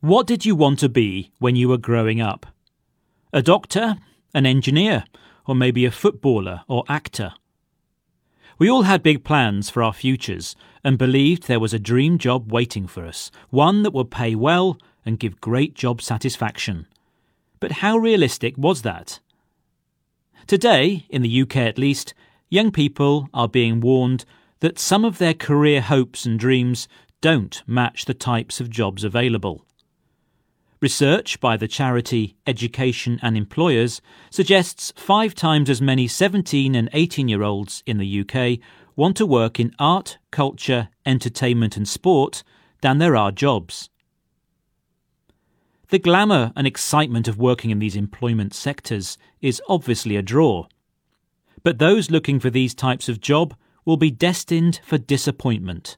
What did you want to be when you were growing up? A doctor, an engineer, or maybe a footballer or actor? We all had big plans for our futures and believed there was a dream job waiting for us, one that would pay well and give great job satisfaction. But how realistic was that? Today, in the UK at least, young people are being warned that some of their career hopes and dreams don't match the types of jobs available. Research by the charity Education and Employers suggests five times as many 17 and 18 year olds in the UK want to work in art, culture, entertainment, and sport than there are jobs. The glamour and excitement of working in these employment sectors is obviously a draw. But those looking for these types of job will be destined for disappointment.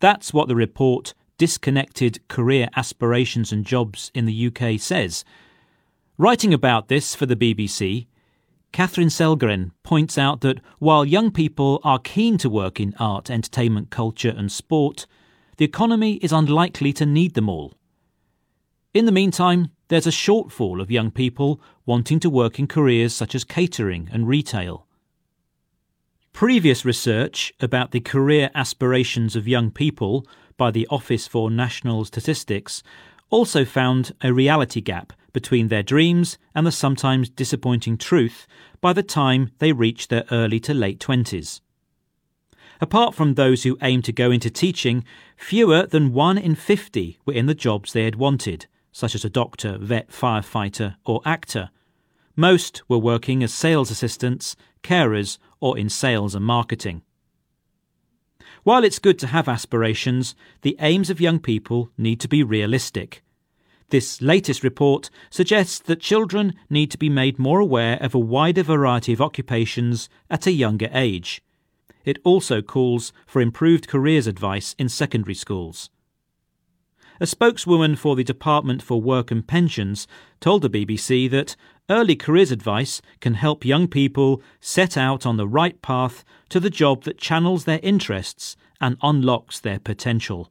That's what the report disconnected career aspirations and jobs in the UK says. Writing about this for the BBC, Katherine Sellgren points out that while young people are keen to work in art, entertainment, culture, and sport, the economy is unlikely to need them all. In the meantime, there's a shortfall of young people wanting to work in careers such as catering and retail. Previous research about the career aspirations of young people by the Office for National Statistics also found a reality gap between their dreams and the sometimes disappointing truth by the time they reach their early to late 20s. Apart from those who aimed to go into teaching, fewer than 1 in 50 were in the jobs they had wanted, such as a doctor, vet, firefighter, or actor. Most were working as sales assistants, carers, or in sales and marketing. While it's good to have aspirations, the aims of young people need to be realistic. This latest report suggests that children need to be made more aware of a wider variety of occupations at a younger age. It also calls for improved careers advice in secondary schools. A spokeswoman for the Department for Work and Pensions told the BBC that early careers advice can help young people set out on the right path to the job that channels their interests and unlocks their potential.